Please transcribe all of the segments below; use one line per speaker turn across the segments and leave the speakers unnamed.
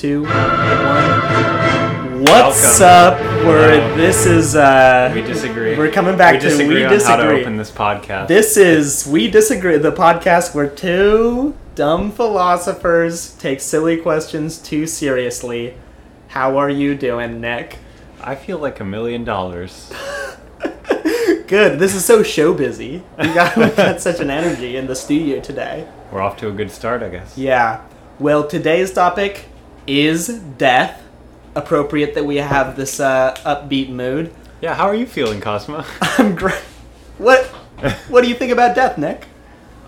two, one. What's
Welcome.
up? We're this is uh
We disagree.
We're coming back
we
to
disagree
we
on how to open this podcast.
This is we disagree. The podcast where two dumb philosophers take silly questions too seriously. How are you doing, Nick?
I feel like a million dollars.
Good. This is so show busy. We got, we got such an energy in the studio today.
We're off to a good start, I guess.
Yeah. Well, today's topic is death. Appropriate that we have this uh, upbeat mood.
Yeah, how are you feeling, Cosmo?
I'm great. What? What do you think about death, Nick?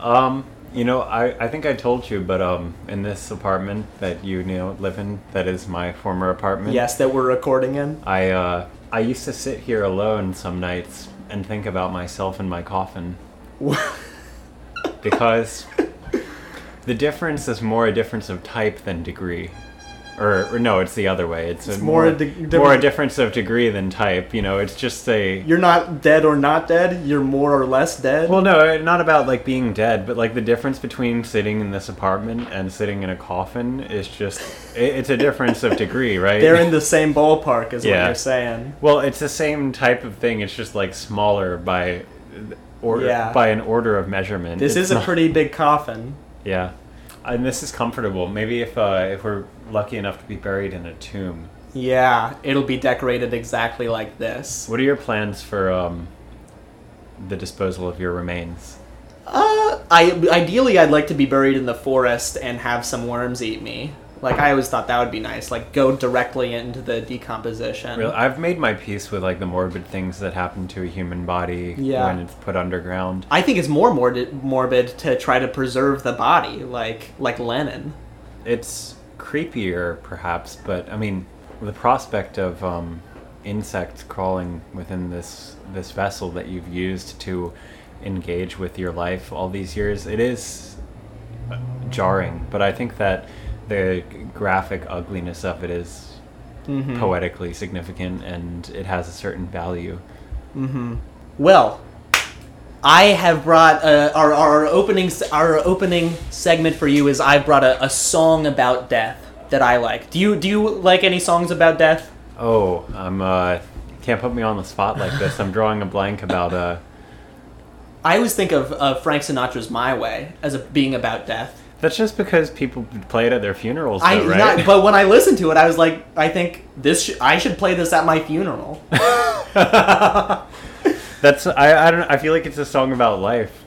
um, you know, I, I think I told you, but um, in this apartment that you, you know live in, that is my former apartment.
Yes, that we're recording in.
I uh, I used to sit here alone some nights and think about myself in my coffin because the difference is more a difference of type than degree. Or, or no, it's the other way. It's,
It's
a
more a
more a difference of degree than type. You know, it's just a
You're not dead or not dead. You're more or less dead.
well, no, not about like being dead, but like the difference between sitting in this apartment and sitting in a coffin is just it, it's a difference of degree, right?
they're in the same ballpark, is what you're saying.
well, it's the same type of thing. It's just like smaller by order
Yeah.
by an order of measurement.
This
It's
is a pretty big coffin.
yeah, and this is comfortable. Maybe if uh, if we're lucky enough to be buried in a tomb.
Yeah, it'll be decorated exactly like this.
What are your plans for um, the disposal of your remains?
Uh, I ideally I'd like to be buried in the forest and have some worms eat me. Like I always thought that would be nice. Like go directly into the decomposition.
Really, I've made my peace with like the morbid things that happen to a human body
Yeah.
when it's put underground.
I think it's more morbid, morbid to try to preserve the body, like like Lenin.
It's creepier, perhaps, but I mean, the prospect of um, insects crawling within this this vessel that you've used to engage with your life all these years, it is jarring. But I think that the graphic ugliness of it is
Mhm.
poetically significant, and it has a certain value.
Mm-hmm. Well, I have brought uh, our our opening our opening segment for you is I've brought a, a song about death that I like. Do you do you like any songs about death?
Oh, I'm uh, can't put me on the spot like this. I'm drawing a blank about uh.
I always think of uh, Frank Sinatra's "My Way" as a, being about death.
That's just because people play it at their funerals, though,
I
right?
not, but when I listened to it, I was like, I think this sh- I should play this at my funeral.
That's I I don't I feel like it's a song about life.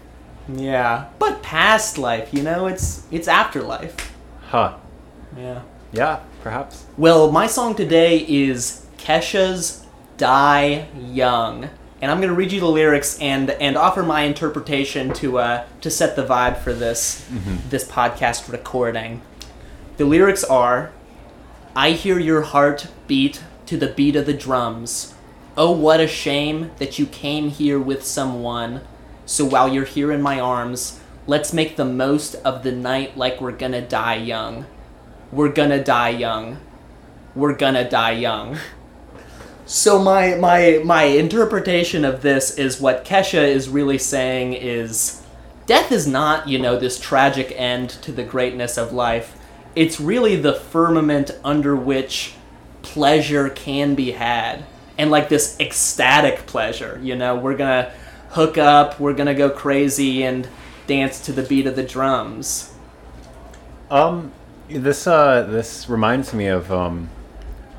yeah, but past life, you know, it's it's afterlife.
Huh.
Yeah.
Yeah, perhaps.
Well, my song today is Kesha's "Die Young," and I'm gonna read you the lyrics and and offer my interpretation to uh to set the vibe for this this podcast recording. The lyrics are, "I hear your heart beat to the beat of the drums. Oh, what a shame that you came here with someone. So while you're here in my arms, let's make the most of the night like we're gonna die young." we're gonna die young. We're gonna die young. So my my my interpretation of this is what Kesha is really saying is death is not, you know, this tragic end to the greatness of life. It's really the firmament under which pleasure can be had. And like this ecstatic pleasure, you know, we're gonna hook up, we're gonna go crazy and dance to the beat of the drums.
Um, this uh this reminds me of um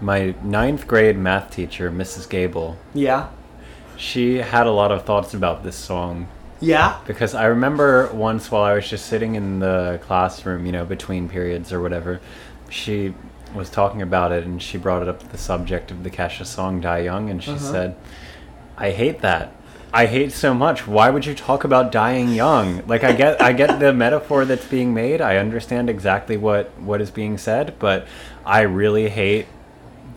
my ninth grade math teacher, Mrs. Gable.
Yeah.
She had a lot of thoughts about this song
Yeah.
because I remember once while I was just sitting in the classroom, you know, between periods or whatever, she was talking about it and she brought it up the subject of the Kesha song "Die Young" and she
Uh-huh.
said, "I hate that. I hate so much. Why would you talk about dying young? Like I get I get the metaphor that's being made. I understand exactly what what is being said, but I really hate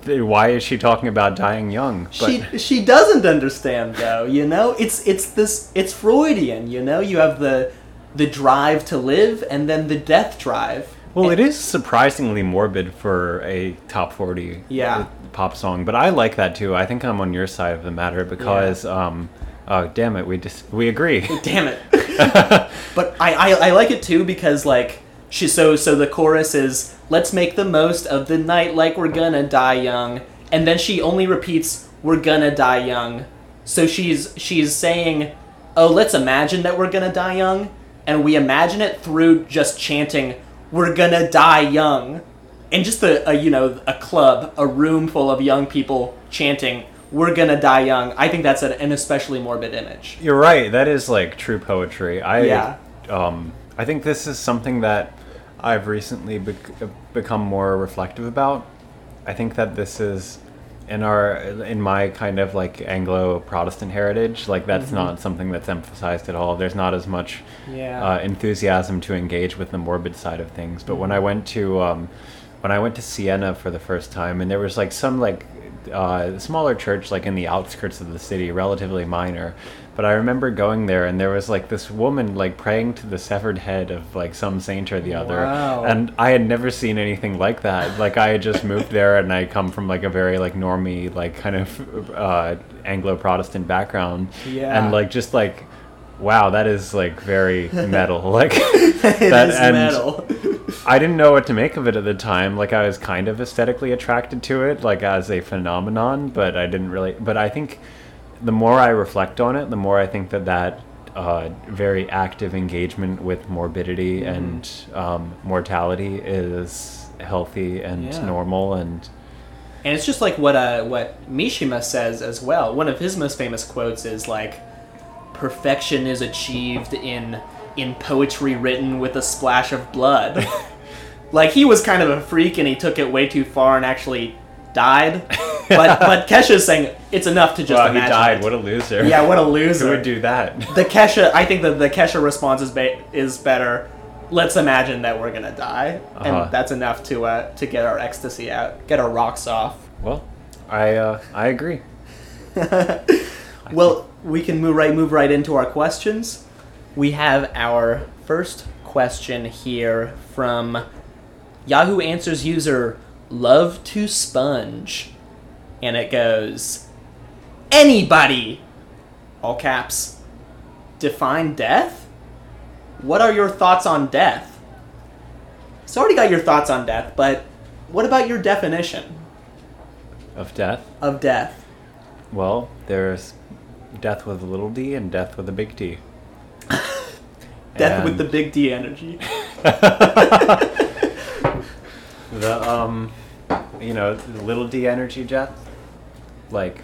the- why is she talking about dying young? But
she she doesn't understand though you know it's it's this it's freudian you know you have the the drive to live and then the death drive
Well, it is surprisingly morbid for a top 40
Yeah.
pop song, but I like that too. I think I'm on your side of the matter because, um, oh, damn it, we just we agree.
damn it but I, I i like it too because like she so so the chorus is let's make the most of the night like we're gonna die young, and then she only repeats we're gonna die young. So she's she's saying, oh, let's imagine that we're gonna die young, and we imagine it through just chanting we're gonna die young, and just a, a you know a club, a room full of young people chanting we're gonna die young. I think that's an, an especially morbid image.
You're right. That is like true poetry. I
Yeah.
um I think this is something that I've recently bec- become more reflective about. I think that this is in our in my kind of like Anglo Protestant heritage, like that's
Mm-hmm.
not something that's emphasized at all. There's not as much
Yeah.
uh, enthusiasm to engage with the morbid side of things. But when I went to um, when I went to Siena for the first time, and there was like some like uh, smaller church like in the outskirts of the city, relatively minor. But I remember going there, and there was like this woman like praying to the severed head of like some saint or the other,
Wow.
and I had never seen anything like that. Like I had just moved there, and I come from like a very like normie like kind of uh, Anglo Protestant background,
Yeah.
and like just like. Wow, that is like very metal. Like that
is
and
metal.
I didn't know what to make of it at the time. Like I was kind of aesthetically attracted to it, like as a phenomenon, but I didn't really. But I think the more I reflect on it, the more I think that that uh, very active engagement with morbidity
Mm-hmm.
and um, mortality is healthy and
Yeah.
normal and
And it's just like what uh, what Mishima says as well. One of his most famous quotes is like, "Perfection is achieved in in poetry written with a splash of blood." like he was kind of a freak and he took it way too far and actually died. But but Kesha's saying it's enough to just
wow, he died.
it.
What a loser!
yeah, what a loser.
Who would do that?
the Kesha, I think that the Kesha response is ba- is better. Let's imagine that we're gonna die,
Uh-huh.
and that's enough to uh, to get our ecstasy out, get our rocks off.
Well, I uh, I agree.
Well, we can move right move right into our questions. We have our first question here from Yahoo Answers user Love to Sponge, and it goes, "Anybody, all caps, define death? What are your thoughts on death?" So, I already got your thoughts on death, but what about your definition
Of death.
of death?
Well, there's death with a little d and death with a big D.
Death with the big D energy.
the um, you know, the little d energy death, like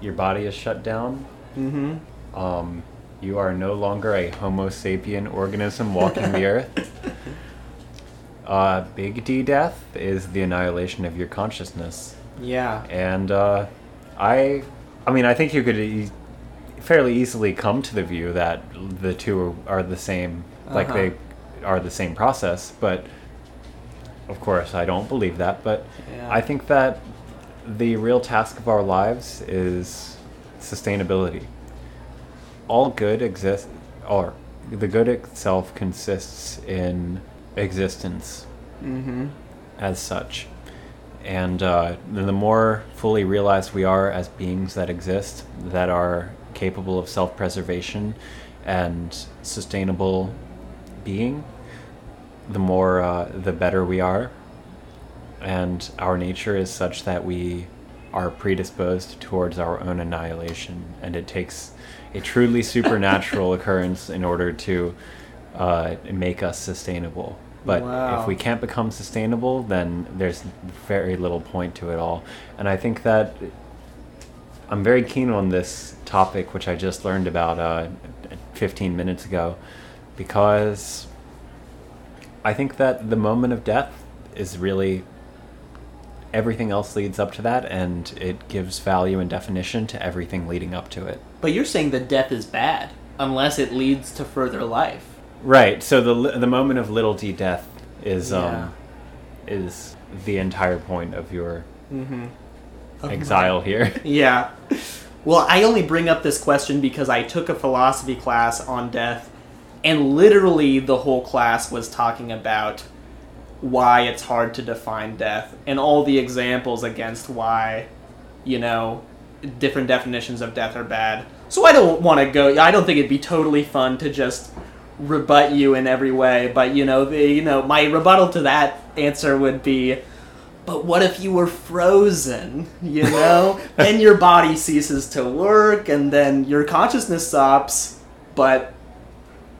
your body is shut down.
Mm-hmm.
Um, you are no longer a Homo sapien organism walking the earth. Uh, big D death is the annihilation of your consciousness.
Yeah.
and uh, I, I mean, I think you could e- fairly easily come to the view that the two are, the same, like
Uh-huh.
they are the same process. But of course, I don't believe that. But
Yeah.
I think that the real task of our lives is sustainability. All good exists, or the good itself consists in existence
Mm-hmm.
as such. And uh, the more fully realized we are as beings that exist, that are capable of self preservation and sustainable being, the more, uh, the better we are. And our nature is such that we are predisposed towards our own annihilation. And it takes a truly supernatural occurrence in order to uh, make us sustainable. But
Wow.
if we can't become sustainable, then there's very little point to it all. And I think that I'm very keen on this topic, which I just learned about uh, 15 minutes ago, because I think that the moment of death is really everything else leads up to that, and it gives value and definition to everything leading up to it.
But you're saying that death is bad unless it leads to further life.
Right. So the the moment of little d death is
Yeah.
um is the entire point of your
Mm-hmm.
exile here.
Yeah. Well, I only bring up this question because I took a philosophy class on death, and literally the whole class was talking about why it's hard to define death and all the examples against why, you know, different definitions of death are bad. So I don't want to go. I don't think it'd be totally fun to just rebut you in every way, but you know, the, you know, my rebuttal to that answer would be, but what if you were frozen? You know, then your body ceases to work, and then your consciousness stops, but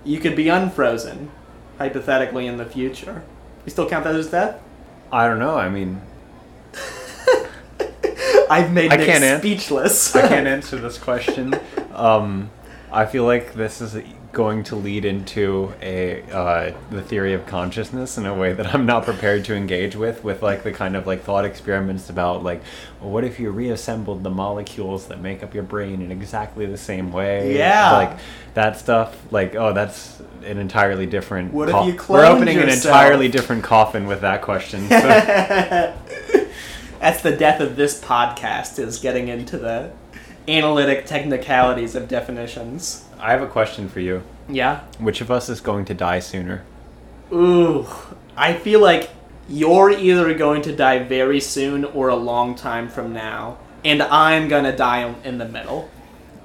you could be unfrozen, hypothetically in the future. You still count that as death?
I don't know. I mean,
I've made
I
Nick
can't an-
speechless.
I can't answer this question. Um, I feel like this is going to lead into a uh, the theory of consciousness in a way that I'm not prepared to engage with, with like the kind of like thought experiments about like, well, what if you reassembled the molecules that make up your brain in exactly the same way?
Yeah.
like that stuff. Like, oh, that's an entirely different.
What if
co-
you
We're opening an entirely different coffin with that question. So.
That's the death of this podcast is getting into the analytic technicalities of definitions.
I have a question for you.
Yeah.
Which of us is going to die sooner?
Ooh, I feel like you're either going to die very soon or a long time from now, and I'm gonna die in the middle.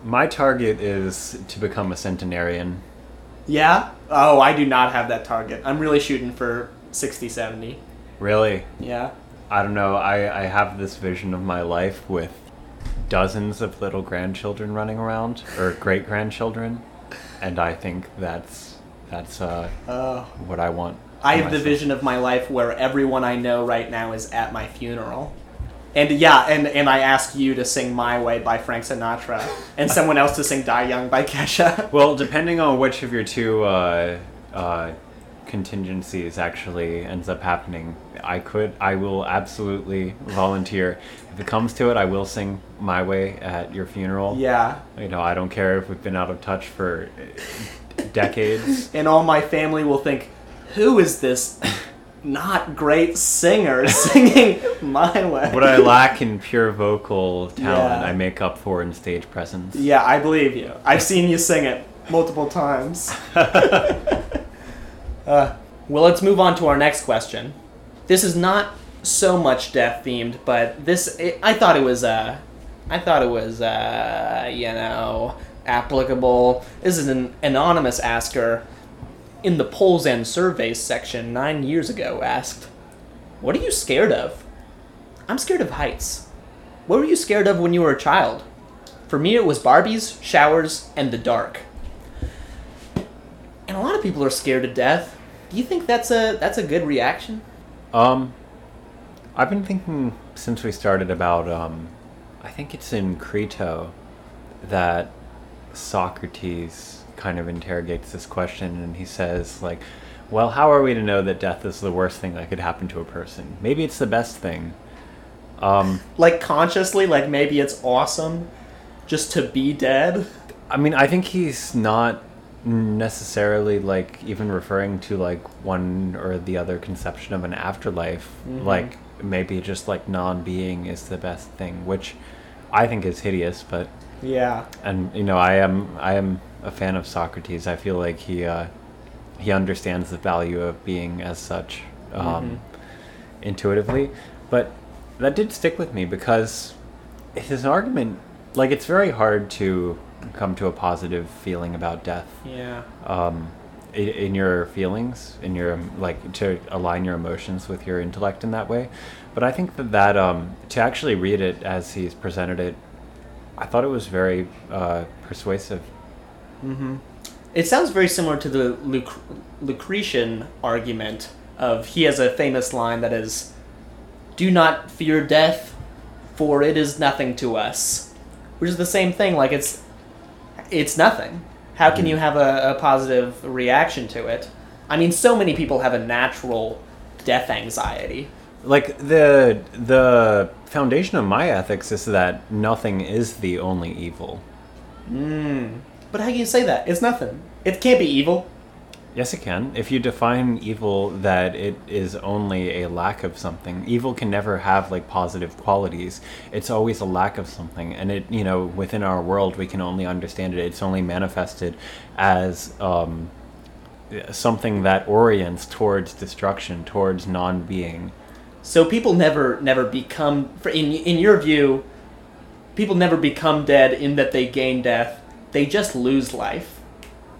My target is to become a centenarian.
Yeah? Oh, I do not have that target. I'm really shooting for 60, 70.
Really?
Yeah.
I don't know. I, I have this vision of my life with dozens of little grandchildren running around, or great grandchildren, and I think that's that's uh,
Uh,
what I want.
I have the vision of my life where everyone I know right now is at my funeral. And yeah, and, and I ask you to sing My Way by Frank Sinatra, and someone else to sing Die Young by Kesha.
Well, depending on which of your two uh, uh, contingencies actually ends up happening, I could, I will absolutely volunteer. If it comes to it, I will sing "My Way" at your funeral.
Yeah.
You know, I don't care if we've been out of touch for decades.
And all my family will think, who is this not great singer singing My Way?
What I lack in pure vocal talent,
Yeah.
I make up for in stage presence.
Yeah, I believe you. I've seen you sing it multiple times. uh, well, let's move on to our next question. This is not so much death themed, but this it, I thought it was uh, I thought it was uh, you know applicable. This is an anonymous asker in the polls and surveys section nine years ago asked, "What are you scared of?" I'm scared of heights. What were you scared of when you were a child? For me, it was Barbies, showers, and the dark. And a lot of people are scared to death. Do you think that's a that's a good reaction?
Um, I've been thinking since we started about um, I think it's in Crito that Socrates kind of interrogates this question, and he says like, "Well, how are we to know that death is the worst thing that could happen to a person? Maybe it's the best thing." Um,
Like consciously, like maybe it's awesome just to be dead.
I mean, I think he's not necessarily like even referring to like one or the other conception of an afterlife.
Mhm.
Like maybe just like non-being is the best thing, which I think is hideous. But
Yeah.
and you know, I am I am a fan of Socrates. I feel like he uh, he understands the value of being as such um, intuitively. But that did stick with me because his argument, like, it's very hard to come to a positive feeling about death.
Yeah.
Um, i- in your feelings, in your like to align your emotions with your intellect in that way, but I think that that um, to actually read it as he's presented it, I thought it was very uh, persuasive.
Mm-hmm. It sounds very similar to the Luc- Lucretian argument of he has a famous line that is, "Do not fear death, for it is nothing to us," which is the same thing. Like it's, it's nothing. How can
Mhm.
you have a, a positive reaction to it? I mean, so many people have a natural death anxiety.
Like the the foundation of my ethics is that nothing is the only evil.
Mm. But how can you say that? It's nothing. It can't be evil.
Yes, it can. If you define evil that it is only a lack of something, evil can never have like positive qualities. It's always a lack of something, and it you know within our world we can only understand it. It's only manifested as um, something that orients towards destruction, towards non-being.
So people never never become in in your view, people never become dead in that they gain death. They just lose life.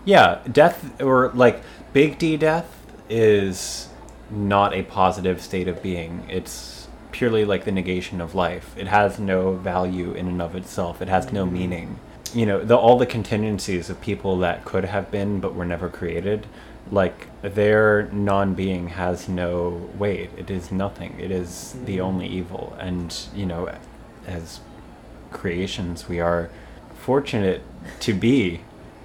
Yeah, death or like big D death is not a positive state of being. It's purely like the negation of life. It has no value in and of itself. It has no mm-hmm. meaning. You know, the all the contingencies of people that could have been but were never created, like their non-being has no weight. It is nothing. It is the mm-hmm. only evil. And, you know, as creations, we are fortunate to be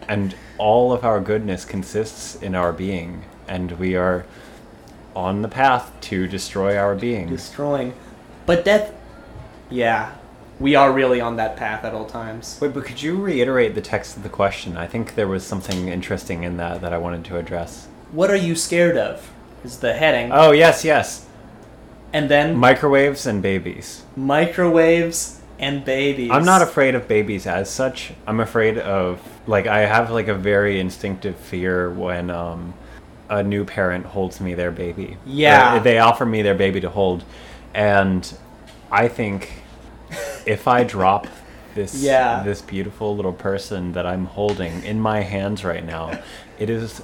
and all of our goodness consists in our being and we are on the path to destroy our being
Destroying. But death. Yeah. We are really on that path at all times.
wait but could you reiterate the text of the question i think there was something interesting in that that i wanted to address
What are you scared of? Is the heading.
oh yes yes
and then
microwaves and babies
microwaves and babies.
i'm not afraid of babies as such i'm afraid of like i have like a very instinctive fear when um a new parent holds me their baby
Yeah.
Or they offer me their baby to hold and i think if i drop this
Yeah.
this beautiful little person that i'm holding in my hands right now it is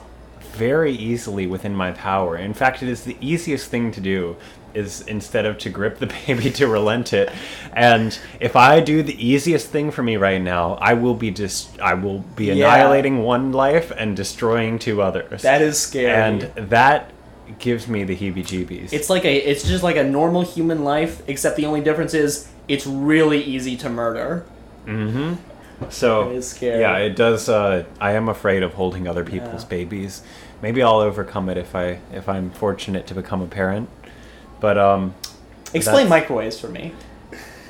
very easily within my power in fact it is the easiest thing to do is instead of to grip the baby to relent it and if i do the easiest thing for me right now i will be just i will be
Yeah.
annihilating one life and destroying two others
That is scary.
and that gives me the heebie-jeebies
It's like a. It's just like a normal human life, except the only difference is it's really easy to murder.
Mm-hmm. So
It is scary.
yeah, it does. Uh, I am afraid of holding other people's
Yeah.
babies. Maybe I'll overcome it if I if I'm fortunate to become a parent. But um,
Explain microwaves for me.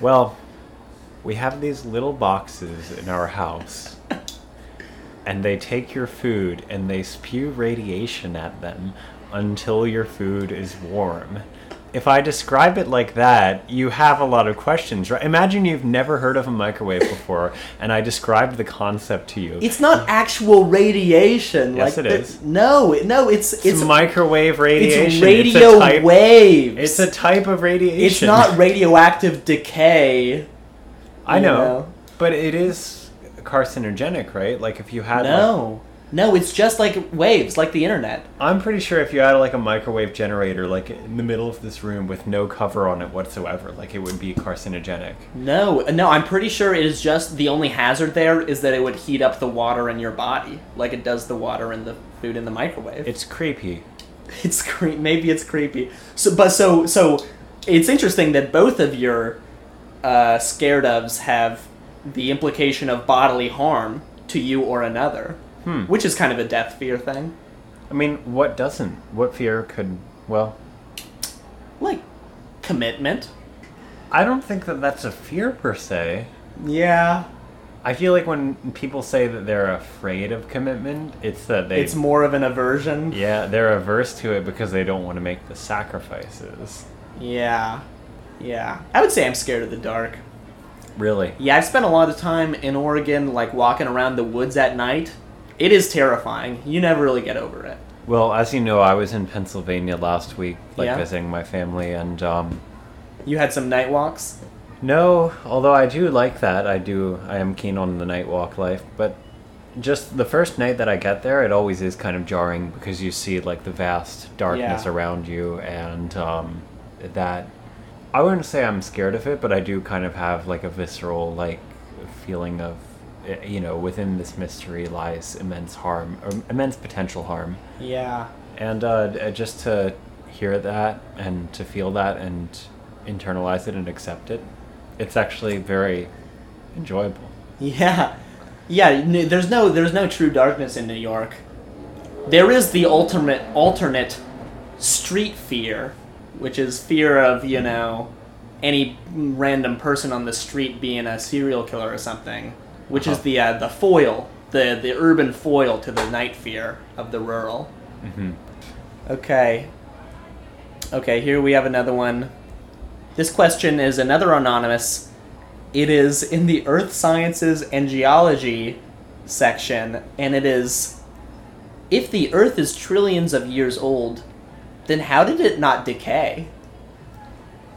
well, we have these little boxes in our house, and they take your food and they spew radiation at them until your food is warm. If I describe it like that, you have a lot of questions, right? Imagine you've never heard of a microwave before, and I described the concept to you.
It's not actual radiation.
Yes,
like
it
the-
is.
No, no, it's
It's,
it's
microwave radiation.
it's
It's
radio
a type,
waves.
It's a type of radiation.
It's not radioactive decay.
I know,
know.
but it is carcinogenic, right? Like if you had like,
No, it's just like waves, like the internet.
I'm pretty sure if you had like a microwave generator like in the middle of this room with no cover on it whatsoever, like it would be carcinogenic.
No, no, I'm pretty sure it is just the only hazard there is that it would heat up the water in your body, like it does the water in the food in the microwave.
It's creepy.
It's cre- maybe it's creepy. So, but so so, it's interesting that both of your uh, scared ofs have the implication of bodily harm to you or another,
Hmm.
which is kind of a death fear thing,
I mean, what doesn't? What fear could? Well,
like commitment.
I don't think that that's a fear per se.
Yeah,
I feel like when people say that they're afraid of commitment, it's that they
it's more of an aversion.
yeah, they're averse to it because they don't want to make the sacrifices.
Yeah, yeah. I would say I'm scared of the dark.
Really?
Yeah, I've spent a lot of time in Oregon, like walking around the woods at night. It is terrifying. You never really get over it.
Well, as you know, I was in Pennsylvania last week, like
Yeah.
visiting my family, and um,
You had some night walks.
no, although I do like that, I do, I am keen on the night walk life, but just the first night that I get there, it always is kind of jarring because you see like the vast darkness
Yeah.
around you, and um, that I wouldn't say I'm scared of it, but I do kind of have like a visceral like feeling of you know within this mystery lies immense harm, or immense potential harm.
Yeah.
and uh, uh, just to hear that and to feel that and internalize it and accept it it's actually very enjoyable
Yeah. Yeah, there's no there's no true darkness in New York. There is the ultimate alternate street fear, which is fear of, you know, any random person on the street being a serial killer or something, which is
Uh-huh.
the uh, the foil, the the urban foil to the night fear of the rural.
hmm
Okay. Okay, here we have another one. This question is another anonymous. It is in the Earth Sciences and Geology section, and it is If the Earth is trillions of years old, then how did it not decay?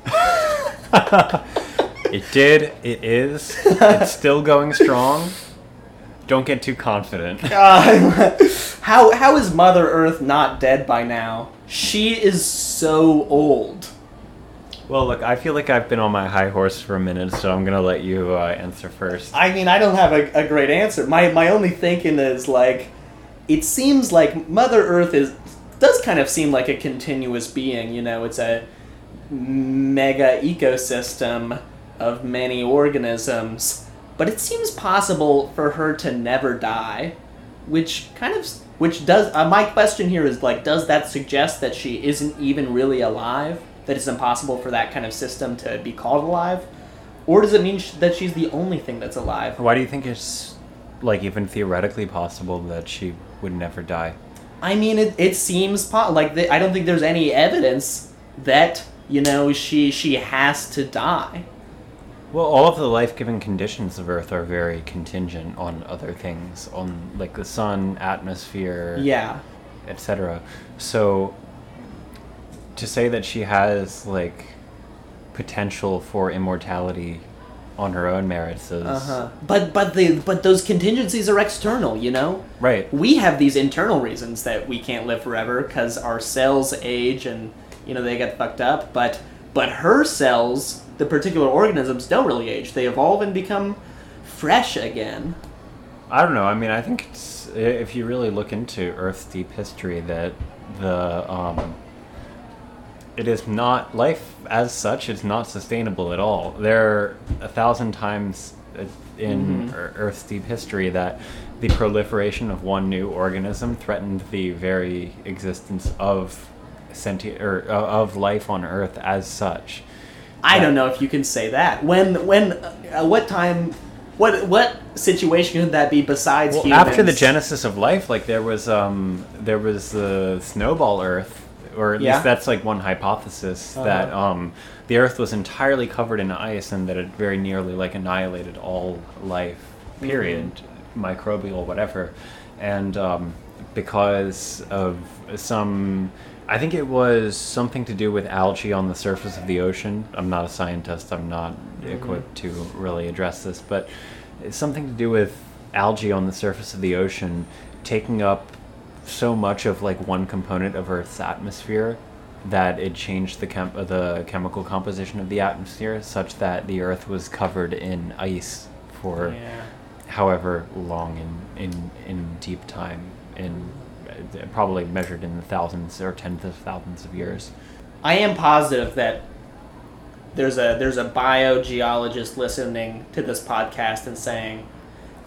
it did it is it's still going strong don't get too confident.
God, how how is Mother Earth not dead by now? She is so old.
Well, look, I feel like I've been on my high horse for a minute, so I'm gonna let you uh, answer first.
I mean, I don't have a, a great answer. My my only thinking is like, it seems like Mother Earth is does kind of seem like a continuous being. You know, it's a mega ecosystem of many organisms, but it seems possible for her to never die, which kind of which does. Uh, my question here is like, does that suggest that she isn't even really alive? That it's impossible for that kind of system to be called alive? Or does it mean sh- that she's the only thing that's alive?
Why do you think it's like even theoretically possible that she would never die?
I mean, it, it seems po- like the, I don't think there's any evidence that you know she she has to die.
Well, all of the life-giving conditions of Earth are very contingent on other things, on like the sun, atmosphere,
Yeah,
etc. So to say that she has like potential for immortality on her own merits is
uh huh. But but the but those contingencies are external. You know,
right.
we have these internal reasons that we can't live forever because our cells age and you know they get fucked up. But but her cells, the particular organisms, don't really age. They evolve and become fresh again.
I don't know. I mean, I think it's if you really look into Earth's deep history, that the um, it is not life as such. It's not sustainable at all. There are a thousand times uh, in
Mhm.
Earth's deep history that the proliferation of one new organism threatened the very existence of sentient or uh, of life on Earth as such.
I don't know if you can say that. When when uh, what time what what situation could that be besides
Well,
humans?
after the genesis of life, like there was um there was the snowball Earth, or at
Yeah.
least that's like one hypothesis that
Uh-huh.
um the Earth was entirely covered in ice and that it very nearly like annihilated all life, period,
Mm-hmm.
Microbial, whatever, and um, because of some. I think it was something to do with algae on the surface of the ocean. I'm not a scientist. I'm not
Mm-hmm.
equipped to really address this, but it's something to do with algae on the surface of the ocean taking up so much of like one component of Earth's atmosphere that it changed the chem- the chemical composition of the atmosphere such that the Earth was covered in ice for
Yeah.
However long in in in deep time in uh, probably measured in the thousands or tens of thousands of years.
I am positive that there's a there's a biogeologist listening to this podcast and saying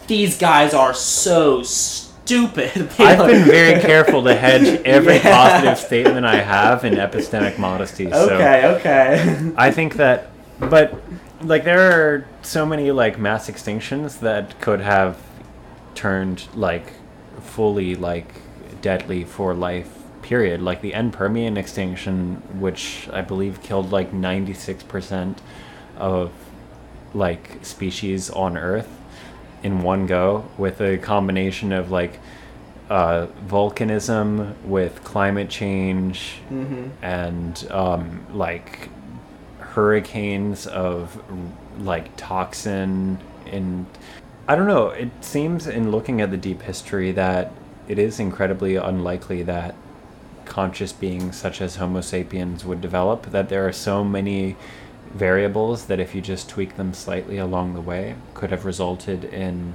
these guys are so stupid.
I've been very careful to hedge every
Yeah.
positive statement I have in epistemic modesty. So
Okay, okay.
I think that, but like there are so many like mass extinctions that could have turned like fully like deadly for life. Period. Like the end Permian extinction, which I believe killed like ninety six percent of like species on Earth in one go, with a combination of like uh, volcanism with climate change
hmm
and um, like hurricanes of like toxin and I don't know. It seems in looking at the deep history that it is incredibly unlikely that conscious beings such as Homo sapiens would develop. That there are so many variables that if you just tweak them slightly along the way could have resulted in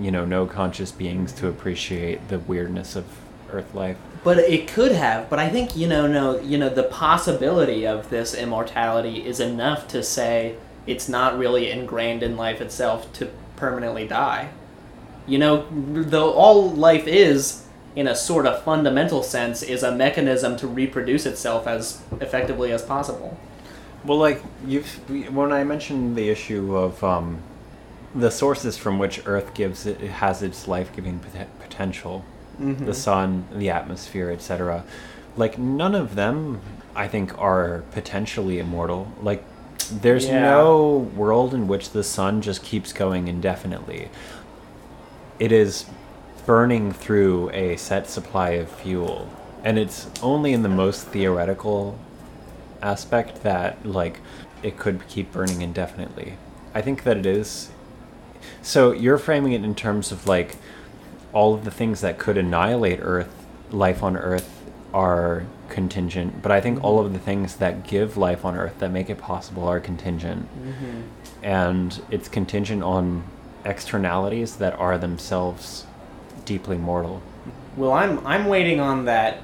you know no conscious beings to appreciate the weirdness of earth life
But it could have. But I think you know, no, you know, the possibility of this immortality is enough to say it's not really ingrained in life itself to permanently die. You know, though all life is, in a sort of fundamental sense, is a mechanism to reproduce itself as effectively as possible.
Well, like you've when I mentioned the issue of um, the sources from which Earth gives it, has its life-giving pot- potential,
Mm-hmm.
the sun, the atmosphere, etc. Like none of them, I think, are potentially immortal. Like there's
Yeah.
no world in which the sun just keeps going indefinitely. It is burning through a set supply of fuel, and it's only in the most theoretical aspect that like it could keep burning indefinitely. I think that it is so you're framing it in terms of like all of the things that could annihilate Earth, life on Earth, are contingent. But I think all of the things that give life on Earth that make it possible are contingent, and it's contingent on externalities that are themselves deeply mortal.
Well, I'm I'm waiting on that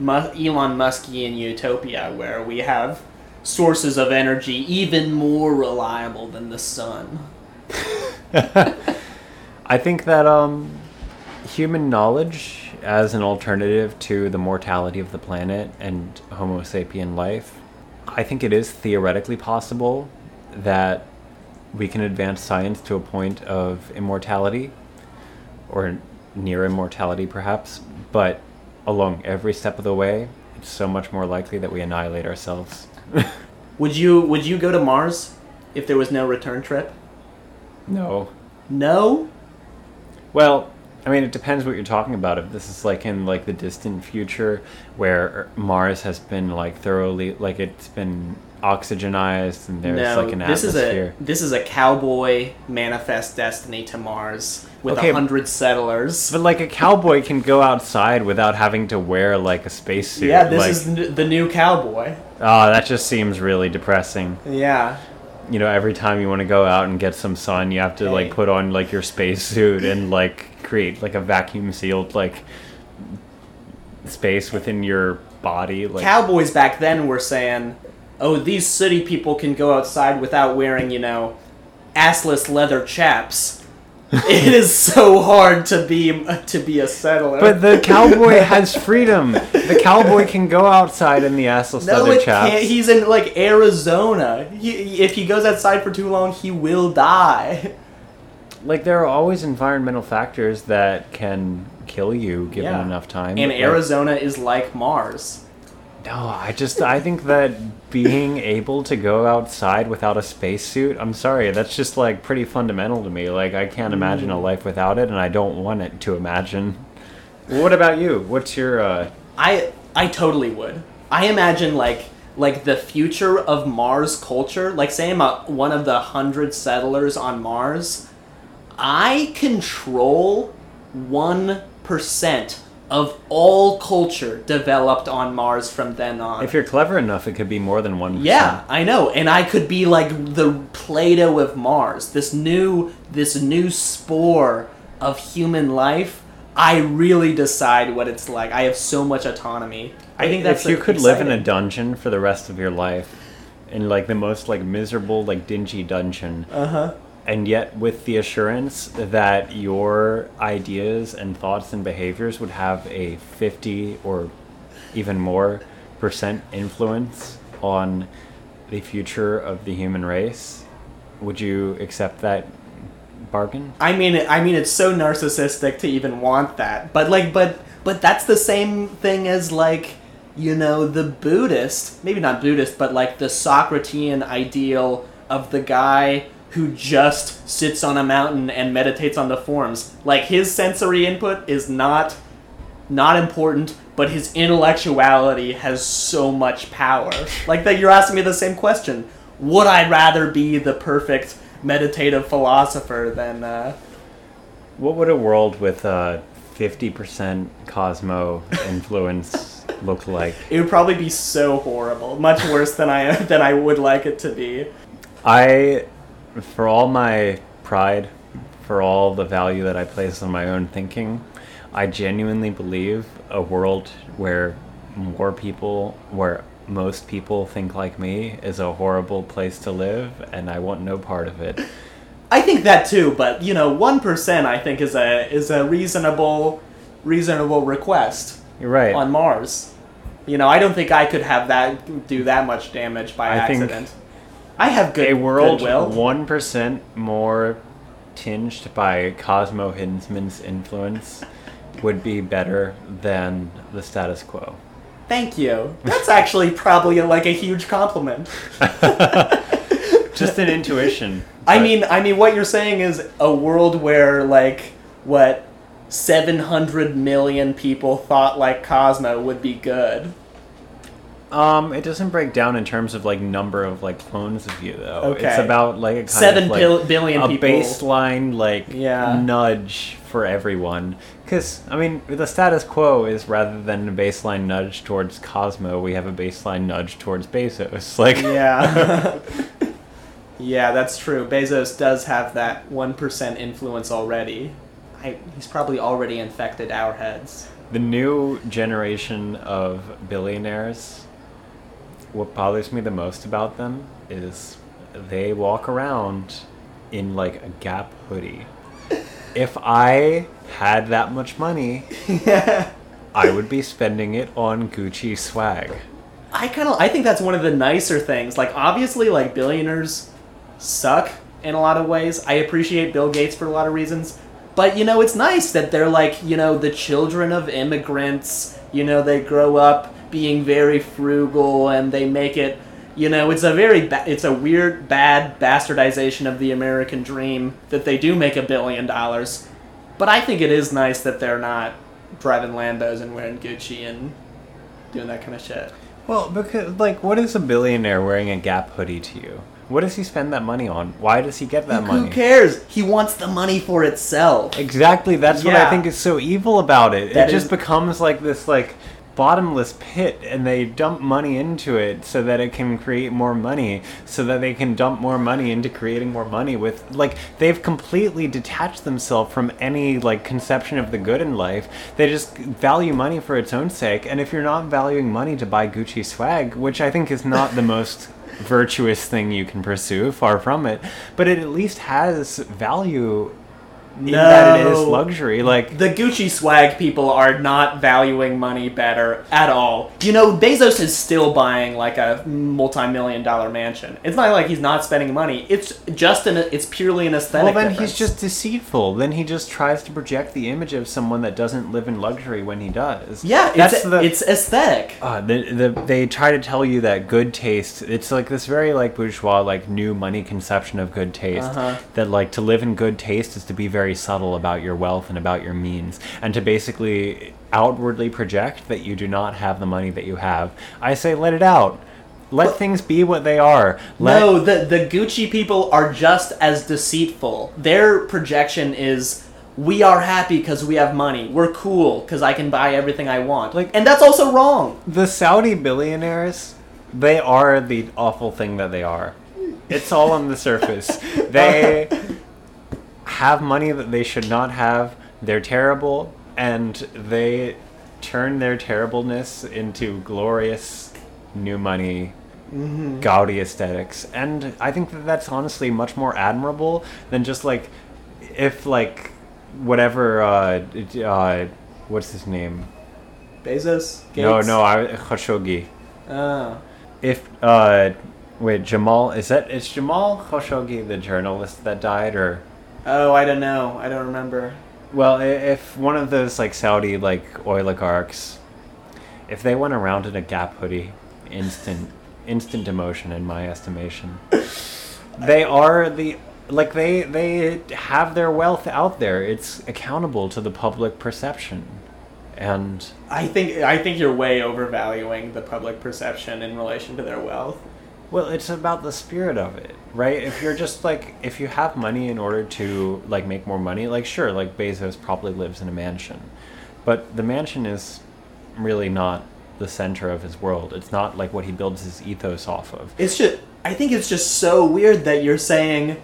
Elon Muskian utopia where we have sources of energy even more reliable than the sun.
I think that um, human knowledge as an alternative to the mortality of the planet and Homo sapien life, I think it is theoretically possible that we can advance science to a point of immortality or near immortality perhaps, but along every step of the way, it's so much more likely that we annihilate ourselves.
Would you would you go to Mars if there was no return trip?
no.
No.
Well, I mean, it depends what you're talking about. If this is like in like the distant future, where Mars has been like thoroughly, like it's been oxygenized and there's
no.
like an
this
atmosphere.
is a this is a cowboy manifest destiny to Mars with a
Okay.
hundred settlers.
But like a cowboy can go outside without having to wear like a spacesuit.
yeah, this
like,
is the new cowboy.
Oh, that just seems really depressing.
Yeah.
You know, every time you want to go out and get some sun, you have to
Hey.
like put on like your spacesuit and like create like a vacuum sealed like space within your body. Like
Cowboys back then were saying, "Oh, these city people can go outside without wearing, you know, assless leather chaps." it is so hard to be to be a settler.
But the cowboy has freedom. The cowboy can go outside in the assless
no,
leather chaps.
can't. He's in like Arizona. He, if he goes outside for too long, he will die.
like there are always environmental factors that can kill you given
Yeah.
enough time.
And
Like,
Arizona is like Mars.
No, I just I think that being able to go outside without a spacesuit, I'm sorry, that's just like pretty fundamental to me. Like I can't imagine
Mm.
a life without it, and I don't want it to imagine. What about you? What's your uh,
I I totally would. I imagine like like the future of Mars culture. Like say I'm a, one of the hundred settlers on Mars. I control one percent of all culture developed on Mars from then on.
if you're clever enough, it could be more than one.
Yeah, I know, and I could be like the Plato of Mars. This new, this new spore of human life. I really decide what it's like. I have so much autonomy. I think that's
if you could live in a dungeon for the rest of your life, in like the most like miserable, like dingy dungeon,
Uh-huh.
And yet with the assurance that your ideas and thoughts and behaviors would have a 50 or even more percent influence on the future of the human race would you accept that bargain
I mean, I mean, it's so narcissistic to even want that. But like, but but that's the same thing as like, you know, the Buddhist, maybe not Buddhist, but like the Socratean ideal of the guy who just sits on a mountain and meditates on the forms. Like his sensory input is not not important, but his intellectuality has so much power. Like that you're asking me the same question. Would I rather be the perfect meditative philosopher than uh
what would a world with a 50% cosmo influence look like
it would probably be so horrible, much worse than I than I would like it to be.
I, for all my pride, for all the value that I place on my own thinking, I genuinely believe a world where more people, where most people think like me, is a horrible place to live, and I want no part of it.
I think that too, but you know, one percent I think is a is a reasonable reasonable request
You're right.
on Mars. You know, I don't think I could have that do that much damage by
I think
accident. I have good
a world one percent more tinged by Cosmo Hinsman's influence would be better than the status quo.
Thank you. That's actually probably like a huge compliment.
Just an intuition.
I mean, I mean, what you're saying is a world where like what 700 million people thought like Cosmo would be good.
Um, it doesn't break down in terms of like number of like clones of you though.
Okay.
It's about like a kind
Seven
of, like,
bil- billion
a
people.
baseline like
Yeah.
nudge for everyone. Because I mean, the status quo is rather than a baseline nudge towards Cosmo, we have a baseline nudge towards Bezos. Like,
Yeah. yeah, that's true. Bezos does have that 1% influence already. I, he's probably already infected our heads.
the new generation of billionaires. What bothers me the most about them is they walk around in like a Gap hoodie. If I had that much money, I would be spending it on Gucci swag.
I kind of I think that's one of the nicer things. Like obviously like billionaires suck in a lot of ways. I appreciate Bill Gates for a lot of reasons. But you know, it's nice that they're like, you know, the children of immigrants, you know, they grow up being very frugal and they make it you know, it's a very ba- it's a weird bad bastardization of the American dream that they do make a billion dollars. But I think it is nice that they're not driving Lambos and wearing Gucci and doing that kind of shit.
Well, because like, what is a billionaire wearing a Gap hoodie to you? What does he spend that money on? Why does he get that
Who
money?
Who cares? He wants the money for itself.
Exactly. That's what I think is so evil about it.
That
it just
is-
becomes like this like bottomless pit and they dump money into it so that it can create more money so that they can dump more money into creating more money with like they've completely detached themselves from any like conception of the good in life. They just value money for its own sake and if you're not valuing money to buy gucci swag which i think is not the most virtuous thing you can pursue far from it but it at least has value in that it is
No.
luxury like
The Gucci swag people are not valuing money better at all. You know, Bezos is still buying like a multi-million dollar mansion. It's not like he's not spending money. It's just an it's purely an aesthetic.
Well, then
difference.
he's just deceitful. Then he just tries to project the image of someone that doesn't live in luxury when he does.
yeah,
that's
it's
the.
it's aesthetic.
uh, the, the, they try to tell you that good taste it's like this very like bourgeois like new money conception of good taste
Uh-huh.
that like to live in good taste is to be very subtle about your wealth and about your means and to basically outwardly project that you do not have the money that you have i say let it out let things be what they are let,
no, the the Gucci people are just as deceitful. Their projection is we are happy because we have money. We're cool because I can buy everything I want.
Like-
and that's also wrong.
the Saudi billionaires, they are the awful thing that they are. It's all on the surface. They have money that they should not have. They're terrible, and they turn their terribleness into glorious new money. Gaudy aesthetics, and I think that that's honestly much more admirable than just like if like whatever uh, uh what's his name
Bezos. Gates.
no, no, I Khashoggi.
Oh.
If uh, wait, Jamal is that? Is Jamal Khashoggi the journalist that died, or
Oh, I don't know. I don't remember.
well, if one of those like Saudi like oligarchs, if they went around in a Gap hoodie, instant, instant demotion in my estimation. They are the like they they have their wealth out there. It's accountable to the public perception, and
I think I think you're way overvaluing the public perception in relation to their wealth.
Well, it's about the spirit of it, right? If you're just like, if you have money in order to like make more money, like sure, like Bezos probably lives in a mansion, but the mansion is really not the center of his world. It's not like what he builds his ethos off of.
It's just I think it's just so weird that you're saying,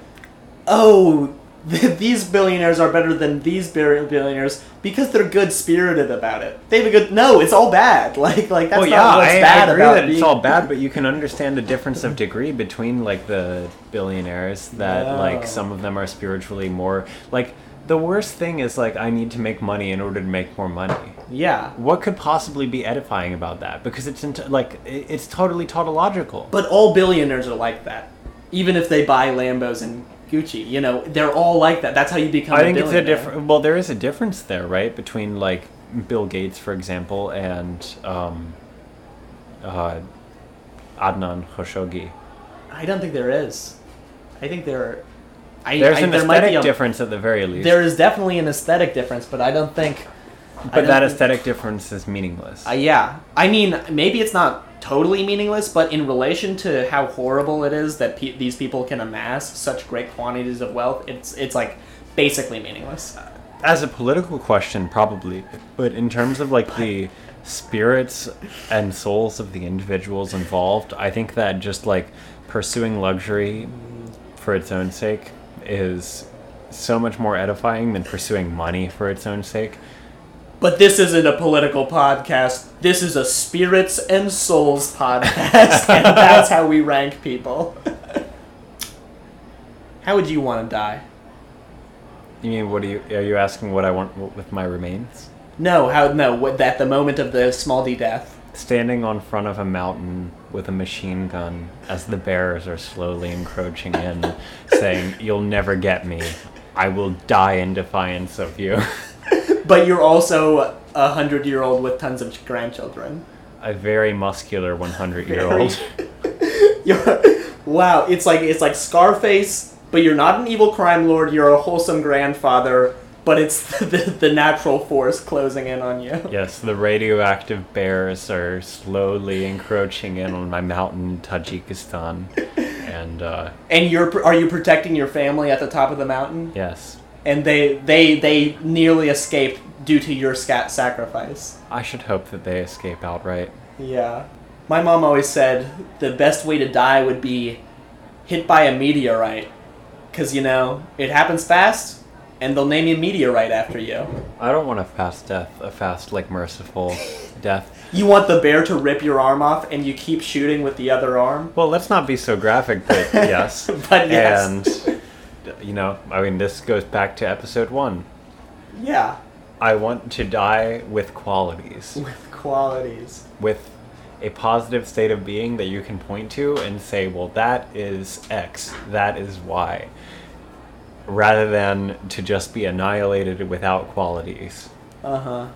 "Oh, these billionaires are better than these bil- billionaires because they're good spirited about it." They have a good No, it's all bad. Like like that's
well,
not
yeah,
what's
I,
bad
I agree
about
that it's all bad, but you can understand the difference of degree between like the billionaires. That
No.
like some of them are spiritually more like. The worst thing is like I need to make money in order to make more money.
Yeah.
What could possibly be edifying about that? Because it's int- like it's totally tautological.
But all billionaires are like that. Even if they buy Lambos and Gucci, you know, they're all like that. That's how you become
I think it's a different. Well, there is a difference there, right, between like Bill Gates, for example, and um, uh, Adnan Khashoggi.
I don't think there is. I think there I,
There's
I,
an
there might be
aesthetic
a-
difference at the very least.
There is definitely an aesthetic difference, but I don't think
But that
think-
aesthetic difference is meaningless.
Uh, yeah, I mean, maybe it's not totally meaningless, but in relation to how horrible it is that pe- these people can amass such great quantities of wealth, it's it's like basically meaningless.
As a political question, probably. But in terms of like the spirits and souls of the individuals involved, I think that just like pursuing luxury for its own sake is so much more edifying than pursuing money for its own sake.
But this isn't a political podcast. This is a spirits and souls podcast, and that's how we rank people. how would you want to die?
You mean what are you are you asking what I want with my remains?
No, how no? What at the moment of the small d death?
Standing on front of a mountain with a machine gun as the bears are slowly encroaching in, saying, You'll never get me. I will die in defiance of you.
But you're also a hundred year old with tons of grandchildren.
a very muscular 100 year old.
Wow, it's like it's like Scarface, but you're not an evil crime lord. You're a wholesome grandfather, but it's the, the natural force closing in on you.
Yes, the radioactive bears are slowly encroaching in on my mountain in Tajikistan. And uh,
And you're are you protecting your family at the top of the mountain?
yes,
And they they they nearly escape due to your scat sacrifice.
I should hope that they escape outright.
Yeah. My mom always said the best way to die would be hit by a meteorite. Because, you know, it happens fast, and they'll name you Meteorite after you.
I don't want a fast death, a fast, like, merciful death.
You want the bear to rip your arm off, and you keep shooting with the other arm?
Well, let's not be so graphic, but yes.
But yes.
And, you know, I mean, this goes back to episode one.
Yeah.
I want to die with qualities.
With qualities.
with a positive state of being that you can point to and say, well, that is X, that is Y, rather than to just be annihilated without qualities.
Uh huh.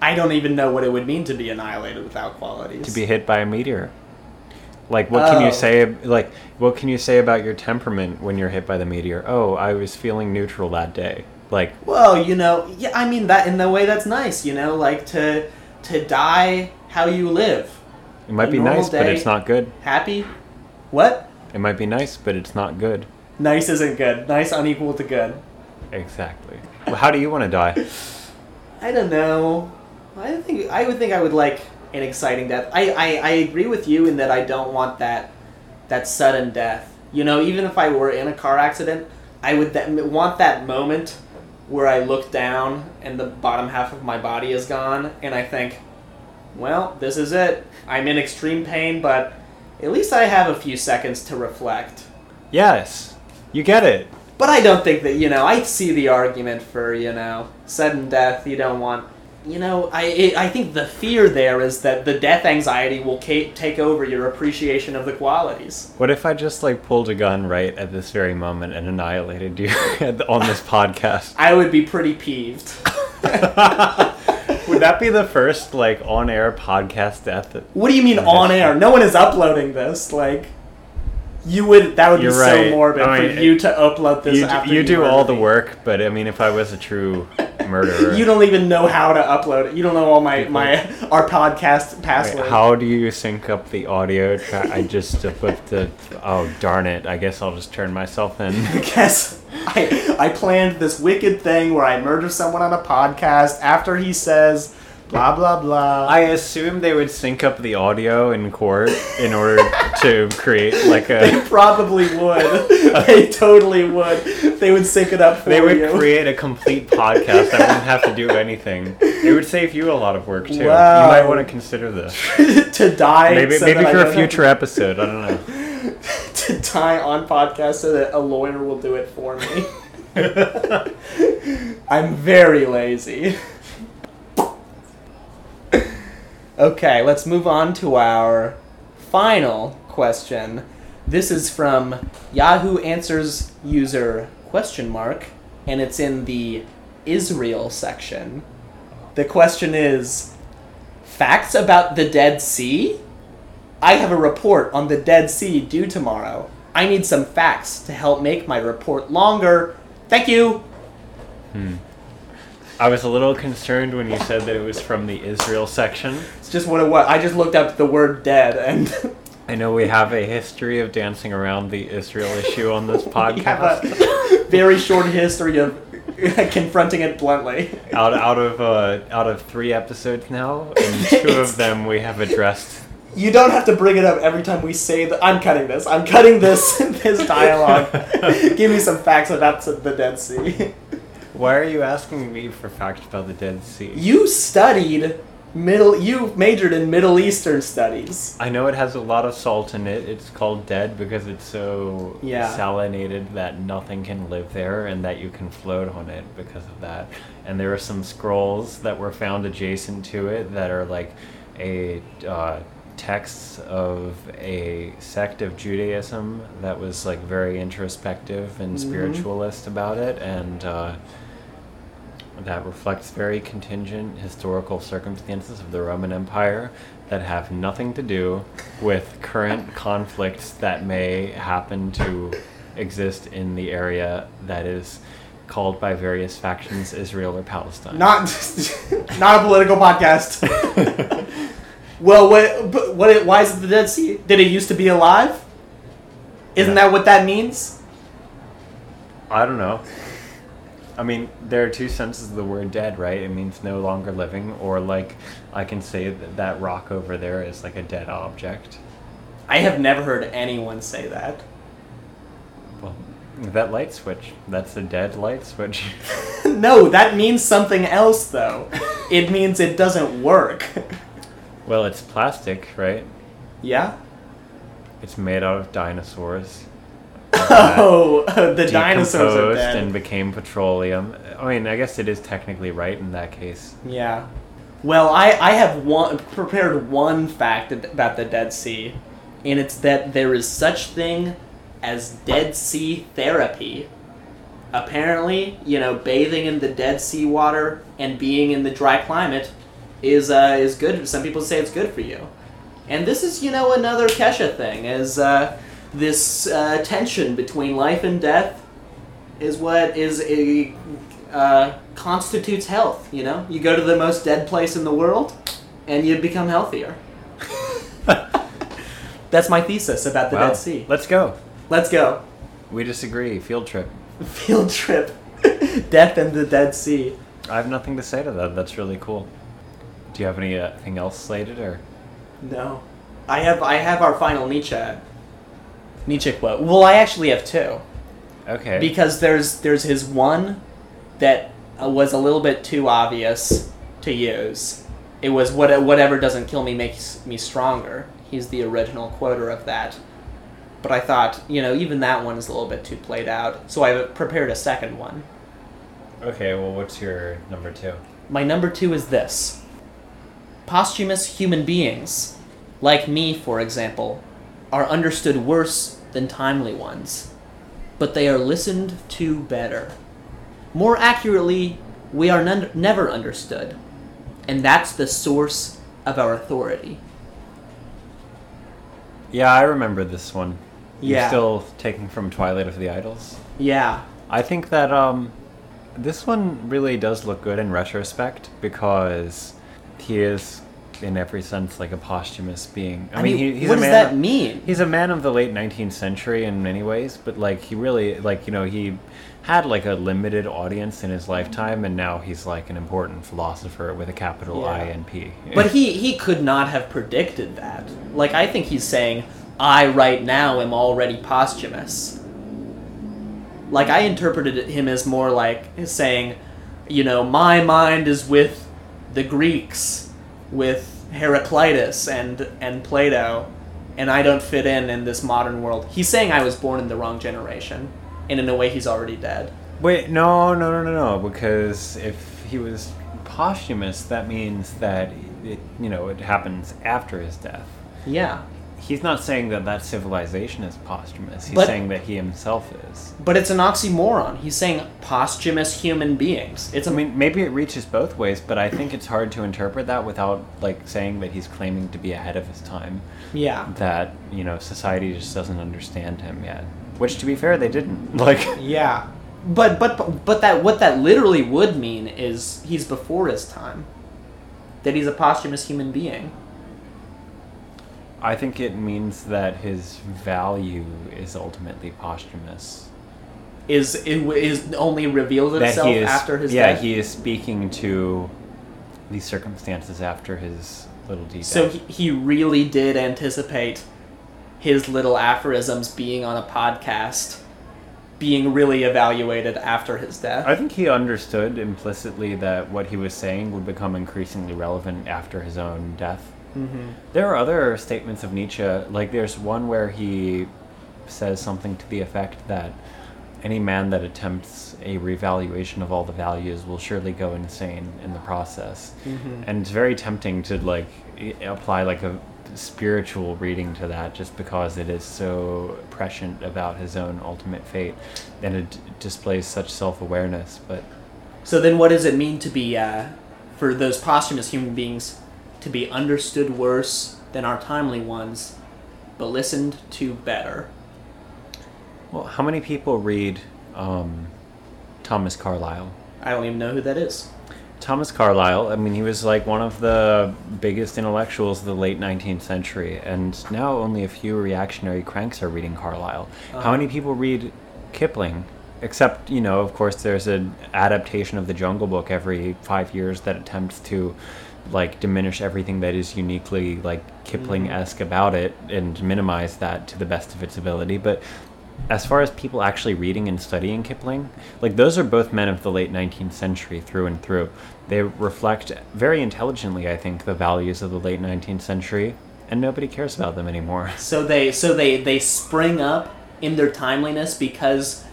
I don't even know what it would mean to be annihilated without qualities.
To be hit by a meteor. Like, what can
Oh.
you say? Like, what can you say about your temperament when you're hit by the meteor? Oh, I was feeling neutral that day. Like,
Well, you know, yeah, I mean that in the way that's nice, you know, like to to die how you live.
it might
A
be nice, but it's not good.
Happy? What?
It might be nice, but it's not good.
Nice isn't good. Nice unequal to good.
Exactly. Well, how do you want to die?
I don't know. I think I would think I would like an exciting death. I, I, I agree with you in that I don't want that that sudden death. You know, even if I were in a car accident, I would that, want that moment where I look down and the bottom half of my body is gone, and I think, well, this is it. I'm in extreme pain, but at least I have a few seconds to reflect.
Yes, you get it.
But I don't think that you know. I see the argument for you know sudden death. You don't want. You know, I it, I think the fear there is that the death anxiety will ca- take over your appreciation of the qualities.
What if I just like pulled a gun right at this very moment and annihilated you on this podcast?
I would be pretty peeved.
Would that be the first like on-air podcast death? That,
What do you mean on air? No one is uploading this. Like, you would. That would
You're
be
right.
so morbid
I mean,
for you to upload this.
you,
after
you do all
murder
the work, but I mean, if I was a true murderer,
You don't even know how to upload it. You don't know all my
People-
my our podcast
Wait,
password.
how do you sync up the audio? I just put the. Oh darn it! I guess I'll just turn myself in.
I guess I I planned this wicked thing where I murder someone on a podcast after he says blah blah blah.
I assume they would sync up the audio in court in order to create like a.
they probably would. they totally would. They would sync it up for
They would
you.
create a complete podcast. I wouldn't have to do anything. It would save you a lot of work too.
Wow.
You might want to consider this.
to die.
Maybe
so
maybe for a future episode. I don't know.
to die on podcast so that a lawyer will do it for me. I'm very lazy. Okay, let's move on to our final question. This is from Yahoo Answers user question mark, and it's in the Israel section. The question is Facts about the Dead Sea? I have a report on the Dead Sea due tomorrow. I need some facts to help make my report longer. Thank you. Hmm.
I was a little concerned when you said that it was from the Israel section.
It's just what it was. I just looked up the word dead and
I know we have a history of dancing around the Israel issue on this podcast.
very short history of confronting it bluntly.
out out of uh, out of three episodes now, and two of them we have addressed.
You don't have to bring it up every time we say that. I'm cutting this. I'm cutting this this dialogue. Give me some facts about the Dead Sea.
Why are you asking me for facts about the Dead Sea?
You studied middle. You majored in Middle Eastern studies.
I know it has a lot of salt in it. It's called dead because it's so
Yeah.
salinated that nothing can live there and that you can float on it because of that. And there are some scrolls that were found adjacent to it that are like a uh, texts of a sect of Judaism that was like very introspective and
Mhm.
spiritualist about it and uh, that reflects very contingent historical circumstances of the Roman Empire that have nothing to do with current conflicts that may happen to exist in the area that is called by various factions Israel or Palestine.
Not not a political podcast. well, what? But what? It, why is it the Dead Sea? Did it used to be alive? Isn't
Yeah.
that what that means?
I don't know. I mean, there are two senses of the word dead, right? It means no longer living, or like I can say that that rock over there is like a dead object.
I have never heard anyone say that.
Well, that light switch, that's a dead light switch.
no, that means something else, though. it means it doesn't work.
well, it's plastic, right?
yeah.
It's made out of dinosaurs.
Oh, the dinosaurs are dead.
and became petroleum. I mean, I guess it is technically right in that case.
Yeah. Well, I, I have one prepared one fact about the Dead Sea, and it's that there is such thing as Dead Sea therapy. Apparently, you know, bathing in the Dead Sea water and being in the dry climate is uh, is good. Some people say it's good for you, and this is you know another Kesha thing is uh, this uh, tension between life and death is what is a uh, constitutes health. You know, you go to the most dead place in the world, and you become healthier. That's my thesis about the
Wow.
Dead Sea.
Let's go.
Let's go.
We disagree. Field trip.
Field trip. Death and the Dead Sea.
I have nothing to say to that. That's really cool. Do you have anything else slated, or
No, I have I have our final Nietzsche Nietzsche quote. Well, I actually have two
okay?
because there's there's his one that uh, was a little bit too obvious to use. It was what whatever doesn't kill me makes me stronger. He's the original quoter of that. But I thought, you know, even that one is a little bit too played out. So I prepared a second one.
okay. Well, what's your number two?
My number two is this Posthumous human beings, like me, for example, are understood worse than timely ones, but they are listened to better. More accurately, we are none, never understood, and that's the source of our authority.
Yeah, I remember this one. You're
Yeah.
still taking from Twilight of the Idols.
Yeah.
I think that um, this one really does look good in retrospect because he is, in every sense, like a posthumous being. I, mean, he, he's
what
a
does
man.
that mean?
He's a man of the late 19th century in many ways, but like he really, like you know, he had like a limited audience in his lifetime, and now he's like an important philosopher with a capital
Yeah.
I and P.
But he he could not have predicted that. Like I think he's saying, I right now am already posthumous. Like I interpreted him as more like saying, you know, my mind is with the Greeks, with Heraclitus and and Plato, and I don't fit in in this modern world. He's saying I was born in the wrong generation, and in a way he's already dead.
Wait, no, no, no, no, no. Because if he was posthumous, that means that it, you know, it happens after his death.
Yeah.
He's not saying that that civilization is posthumous. He's
But-
saying that he himself is.
But it's an oxymoron. He's saying posthumous human beings. It's a
I mean, maybe it reaches both ways, but I think it's hard to interpret that without like saying that he's claiming to be ahead of his time.
yeah.
That you know, society just doesn't understand him yet. Which, to be fair, they didn't. Like,
Yeah. But but but that what that literally would mean is he's before his time. That he's a posthumous human being.
I think it means that his value is ultimately posthumous.
Is is only revealed itself
is,
after his death.
yeah,
death.
he is speaking to these circumstances after his little deed.
So he, he really did anticipate his little aphorisms being on a podcast, being really evaluated after his death.
I think he understood implicitly that what he was saying would become increasingly relevant after his own death.
Mm-hmm.
There are other statements of Nietzsche, like there's one where he says something to the effect that any man that attempts a revaluation of all the values will surely go insane in the process.
Mm-hmm.
And it's very tempting to like apply like a spiritual reading to that just because it is so prescient about his own ultimate fate and it d- displays such self-awareness but
So then, what does it mean to be, uh, for those posthumous human beings, to be understood worse than our timely ones, but listened to better?
well how many people read um, thomas carlyle
I don't even know who that is.
Thomas Carlyle, I mean, he was like one of the biggest intellectuals of the late 19th century, and now only a few reactionary cranks are reading Carlyle. How
Uh-huh.
many people read Kipling? Except, you know, of course, there's an adaptation of the Jungle Book every five years that attempts to, like, diminish everything that is uniquely, like, Kipling esque mm-hmm. about it and minimize that to the best of its ability. But as far as people actually reading and studying Kipling, like those are both men of the late 19th century through and through. They reflect very intelligently, I think, the values of the late 19th century, and nobody cares about them anymore.
So they so they they spring up in their timeliness because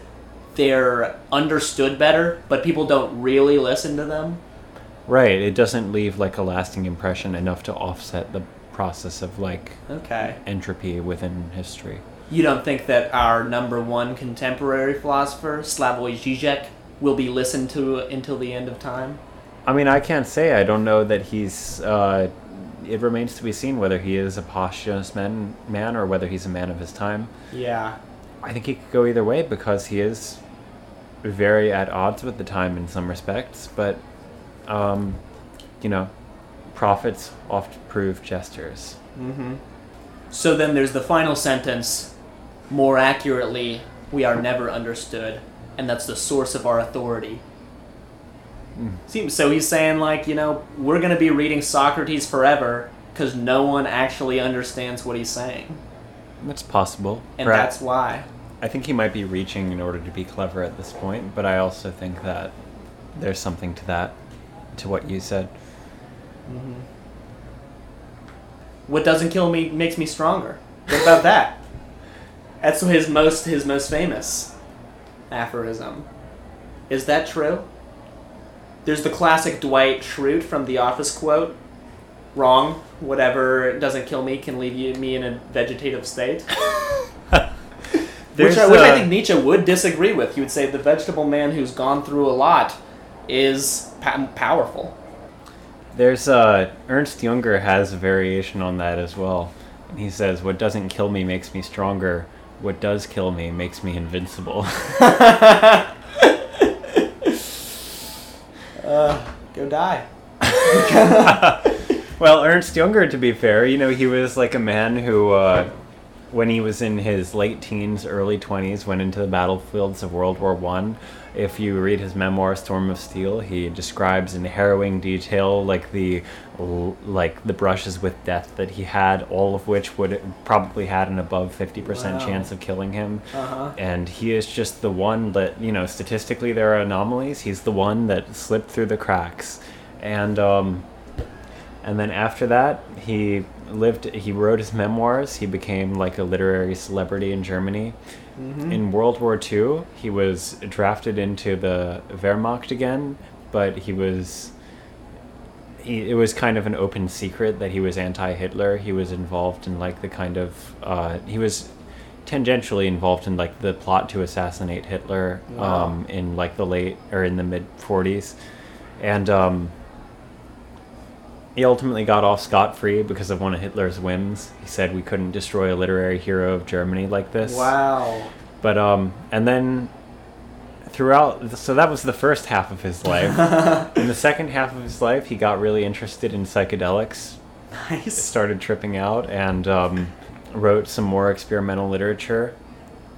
they're understood better, but people don't really listen to them.
Right, it doesn't leave like a lasting impression enough to offset the process of like
Okay.
entropy within history.
You don't think that our number one contemporary philosopher, Slavoj Žižek, will be listened to until the end of time?
I mean, I can't say. I don't know that he's. Uh, it remains to be seen whether he is a posthumous man, man or whether he's a man of his time.
Yeah.
I think he could go either way because he is very at odds with the time in some respects, but um, you know, prophets oft prove jesters.
Mm-hmm. So then there's the final sentence. More accurately, we are never understood, and that's the source of our authority.
Mm.
Seems so he's saying like you know we're gonna be reading Socrates forever because no one actually understands what he's saying,
That's possible.
and
Perhaps-
that's why.
I think he might be reaching in order to be clever at this point, but I also think that there's something to that, to what you said.
Mm-hmm. What doesn't kill me makes me stronger. What about that? That's his most his most famous aphorism. Is that true? There's the classic Dwight Schrute from The Office quote. Wrong. Whatever doesn't kill me can leave you, me in a vegetative state. which, I, which I think Nietzsche would disagree with. He would say the vegetable man who's gone through a lot is powerful.
There's uh, Ernst Junger has a variation on that as well. He says, "What doesn't kill me makes me stronger. What does kill me makes me invincible."
Uh, go die.
well, Ernst Junger, to be fair, you know, he was like a man who, uh, when he was in his late teens, early twenties, went into the battlefields of World War One. If you read his memoir *Storm of Steel*, he describes in harrowing detail like the like the brushes with death that he had, all of which would probably had an above fifty percent
Wow.
chance of killing him.
Uh huh.
And he is just the one that you know statistically there are anomalies. He's the one that slipped through the cracks, and um, and then after that he lived. He wrote his memoirs. He became like a literary celebrity in Germany.
Mm-hmm.
In World War II, he was drafted into the Wehrmacht again, but he was. He, it was kind of an open secret that he was anti-Hitler. He was involved in like the kind of uh, he was tangentially involved in like the plot to assassinate Hitler
Wow.
um, in like the late or in the mid 40s, and um, he ultimately got off scot free because of one of Hitler's whims. He said we couldn't destroy a literary hero of Germany like this.
Wow.
But um, and then throughout, so that was the first half of his life. In the second half of his life, he got really interested in psychedelics,
Nice.
started tripping out, and um, wrote some more experimental literature.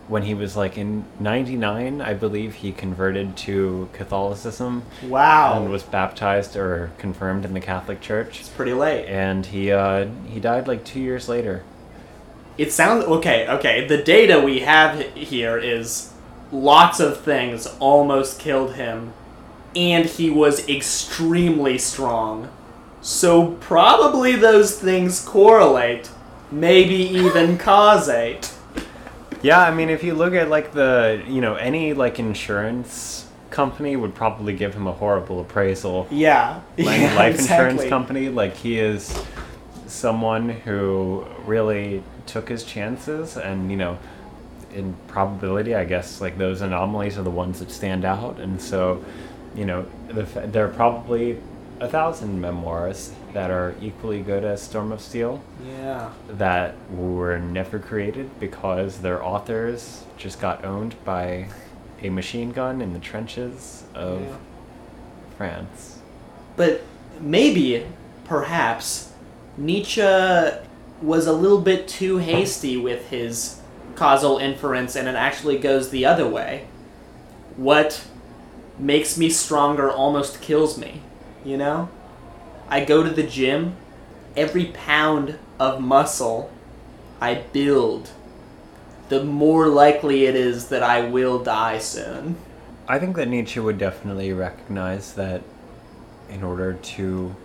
When he was like in '99, I believe he converted to Catholicism
Wow.
and was baptized or confirmed in the Catholic Church.
it's pretty late.
And he uh, he died like two years later.
It sounds okay. Okay, the data we have here is lots of things almost killed him, and he was extremely strong. So probably those things correlate, maybe even causate.
Yeah, I mean, if you look at like the, you know, any like insurance company would probably give him a horrible appraisal.
Yeah,
Like
yeah,
life insurance company, like he is someone who really took his chances, and you know, in probability, I guess like those anomalies are the ones that stand out, and so, you know, the, are probably a thousand memoirs that are equally good as Storm of Steel
Yeah,
that were never created because their authors just got owned by a machine gun in the trenches of
Yeah.
France.
but maybe, perhaps, Nietzsche was a little bit too hasty with his causal inference, and it actually goes the other way. What makes me stronger almost kills me, you know? I go to the gym, every pound of muscle I build, the more likely it is that I will die soon.
I think that Nietzsche would definitely recognize that in order to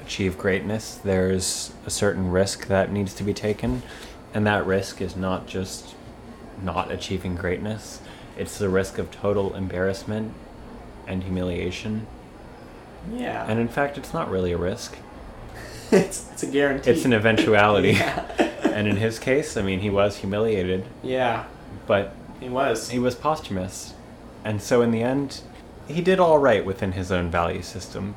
achieve greatness, there's a certain risk that needs to be taken, and that risk is not just not achieving greatness, it's the risk of total embarrassment and humiliation.
Yeah.
And in fact, it's not really a risk.
it's, it's a guarantee.
It's an eventuality. And in his case, I mean, he was humiliated,
yeah,
but
he was.
he was posthumous. And so in the end, he did all right within his own value system.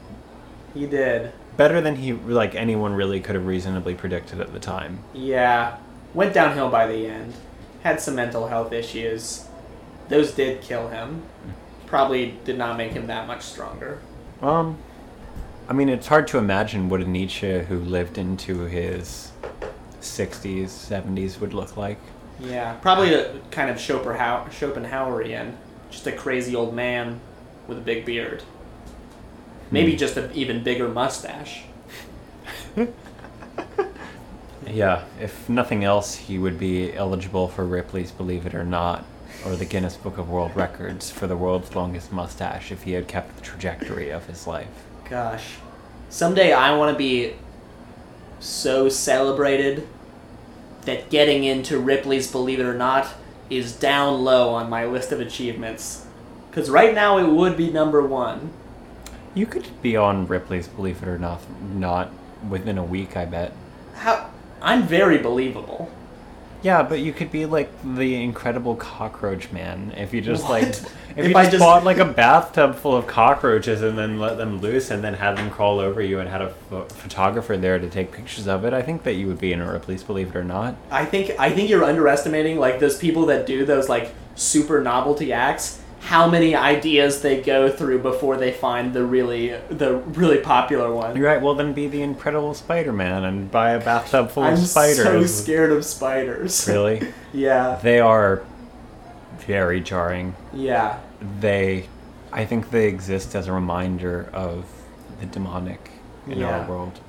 He did.
Better than he like anyone really could have reasonably predicted at the time.
Yeah. Went downhill by the end. Had some mental health issues. Those did kill him. Mm. Probably did not make him that much stronger.
Um I mean, it's hard to imagine what a Nietzsche who lived into his 60s, 70s would look like.
Yeah. Probably a kind of Schopenhauer, Schopenhauerian. Just a crazy old man with a big beard. Maybe
Hmm.
just an even bigger mustache.
Yeah, if nothing else, he would be eligible for Ripley's Believe It or Not or the Guinness Book of World Records for the world's longest mustache if he had kept the trajectory of his life.
Gosh. Someday I want to be so celebrated that getting into Ripley's Believe It or Not is down low on my list of achievements. Because right now it would be number one.
You could be on Ripley's Believe It or Not, not within a week, I bet.
How? I'm very believable.
Yeah, but you could be like the Incredible Cockroach Man if you just
What?
like if,
If
you
I
just,
just-
bought like a bathtub full of cockroaches and then let them loose and then had them crawl over you and had a pho- photographer there to take pictures of it. I think that you would be in a Ripley's Believe It or Not.
I think I think you're underestimating like those people that do those like super novelty acts. How many ideas they go through before they find the really the really popular one.
You're right. Well, then be the Incredible Spider-Man and buy a bathtub full
I'm
of spiders.
so scared of spiders.
Really,
yeah.
they are very jarring.
Yeah.
They, I think they exist as a reminder of the demonic in
Yeah.
our world.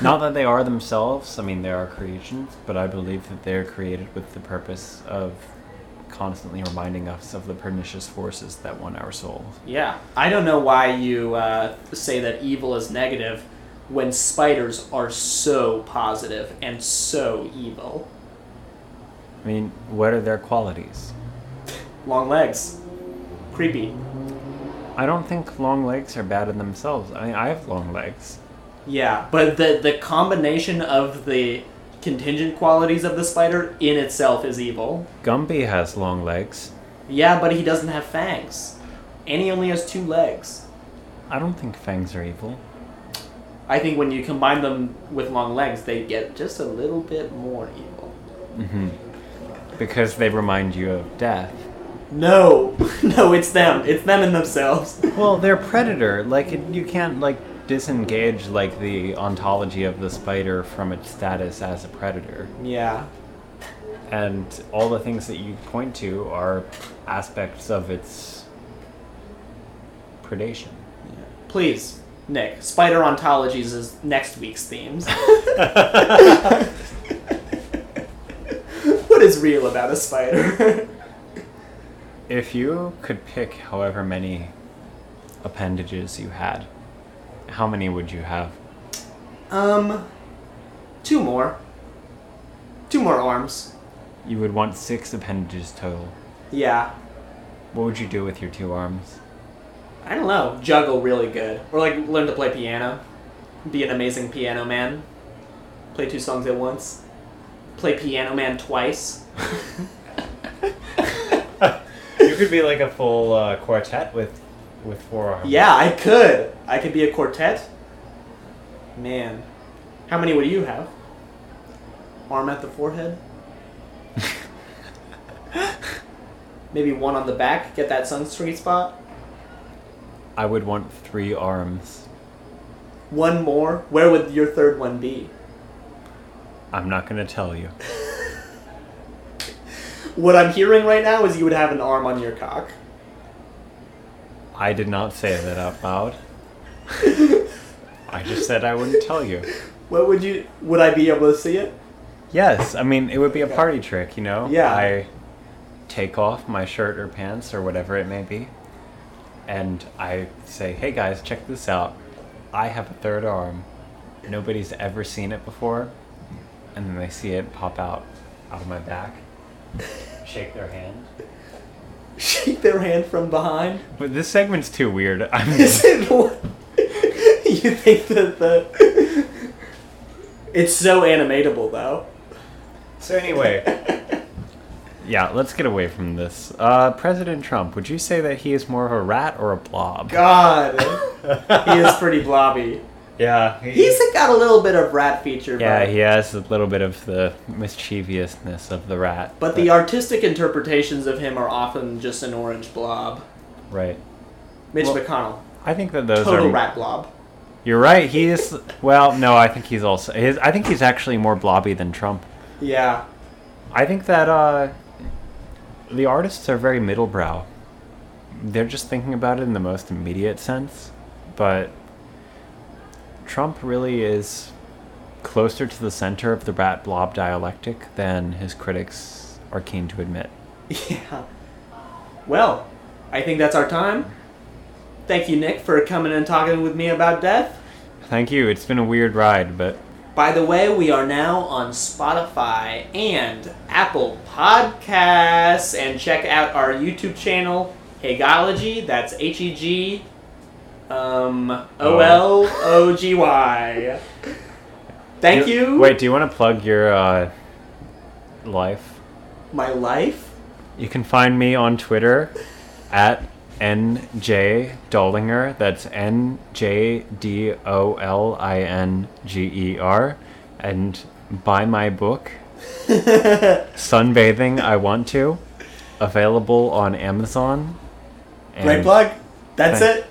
Not that they are themselves. I mean, they are creations, but I believe that they're created with the purpose of constantly reminding us of the pernicious forces that want our souls.
Yeah, I don't know why you uh, say that evil is negative when spiders are so positive and so evil.
I mean, what are their qualities?
Long legs, creepy.
I don't think long legs are bad in themselves. I mean, I have long legs.
Yeah, but the the combination of the contingent qualities of the spider in itself is evil.
Gumby has long legs.
Yeah, but he doesn't have fangs, and he only has two legs.
I don't think fangs are evil.
I think when you combine them with long legs, they get just a little bit more evil.
Mm-hmm. Because they remind you of death.
No, no, it's them. It's them and themselves.
Well, they're predator. Like it, you can't like disengage like the ontology of the spider from its status as a predator.
Yeah.
And all the things that you point to are aspects of its predation.
Please, Nick, spider ontologies is next week's themes. what is real about a spider?
If you could pick however many appendages you had, how many would you have?
um, two more. Two more arms.
You would want six appendages total.
Yeah.
What would you do with your two arms?
I don't know. Juggle really good. Or like learn to play piano. Be an amazing piano man. Play two songs at once. Play piano man twice.
You could be like a full uh, quartet with with four arms.
Yeah, I could. I could be a quartet. Man. How many would you have? Arm at the forehead? Maybe one on the back, get that sunscreen spot.
I would want three arms.
One more. Where would your third one be?
I'm not gonna tell you.
What I'm hearing right now is you would have an arm on your cock.
I did not say that out loud. I just said I wouldn't tell you.
What would you would I be able to see it?
Yes, I mean it would be a party trick, you know.
Yeah.
I take off my shirt or pants or whatever it may be, and I say, "Hey guys, check this out. I have a third arm. Nobody's ever seen it before." And then they see it pop out out of my back. Shake their hand.
Shake their hand from behind.
But this segment's too weird. I'm
Is it what- you think that the It's so animatable though.
So anyway, yeah, let's get away from this. Uh, President Trump, would you say that he is more of a rat or a blob?
God. he is pretty blobby.
Yeah,
He's got a little bit of rat feature,
yeah,
but,
he has a little bit of the mischievousness of the rat.
but the artistic interpretations of him are often just an orange blob.
right,
Mitch
Well,
McConnell,
I think that those
total
are.
rat blob.
You're right. He is. Well, no, I think he's also. His, I think he's actually more blobby than Trump.
Yeah.
I think that uh, the artists are very middlebrow. They're just thinking about it in the most immediate sense, but Trump really is closer to the center of the rat blob dialectic than his critics are keen to admit.
Yeah. Well, I think that's our time. Thank you, Nick, for coming and talking with me about death.
Thank you. It's been a weird ride, but
By the way, we are now on Spotify and Apple Podcasts, and check out our YouTube channel, Hegology. That's H E G um, O L O G Y. Thank
Do-
you.
Wait, do you want to plug your uh, life?
My life?
You can find me on Twitter at NJ Dolinger. That's N J D O L I N G E R. And buy my book, Sunbathing I Want to, available on Amazon.
Great
And
plug. That's it.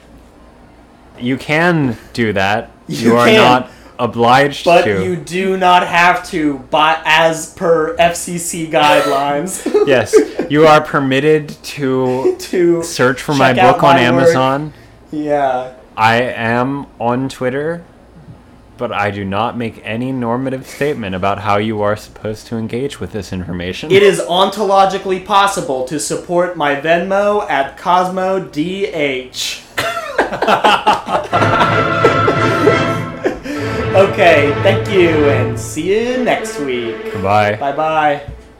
You can do that.
You
are
can.
not obliged
But
to.
you do not have to, but as per FCC guidelines,
yes, you are permitted to
to
search for my book on
my work.
Amazon.
Yeah.
I am on Twitter, but I do not make any normative statement about how you are supposed to engage with this information.
It is ontologically possible to support my Venmo at CosmoDH. okay, thank you, and see you next week.
Bye.
Bye bye.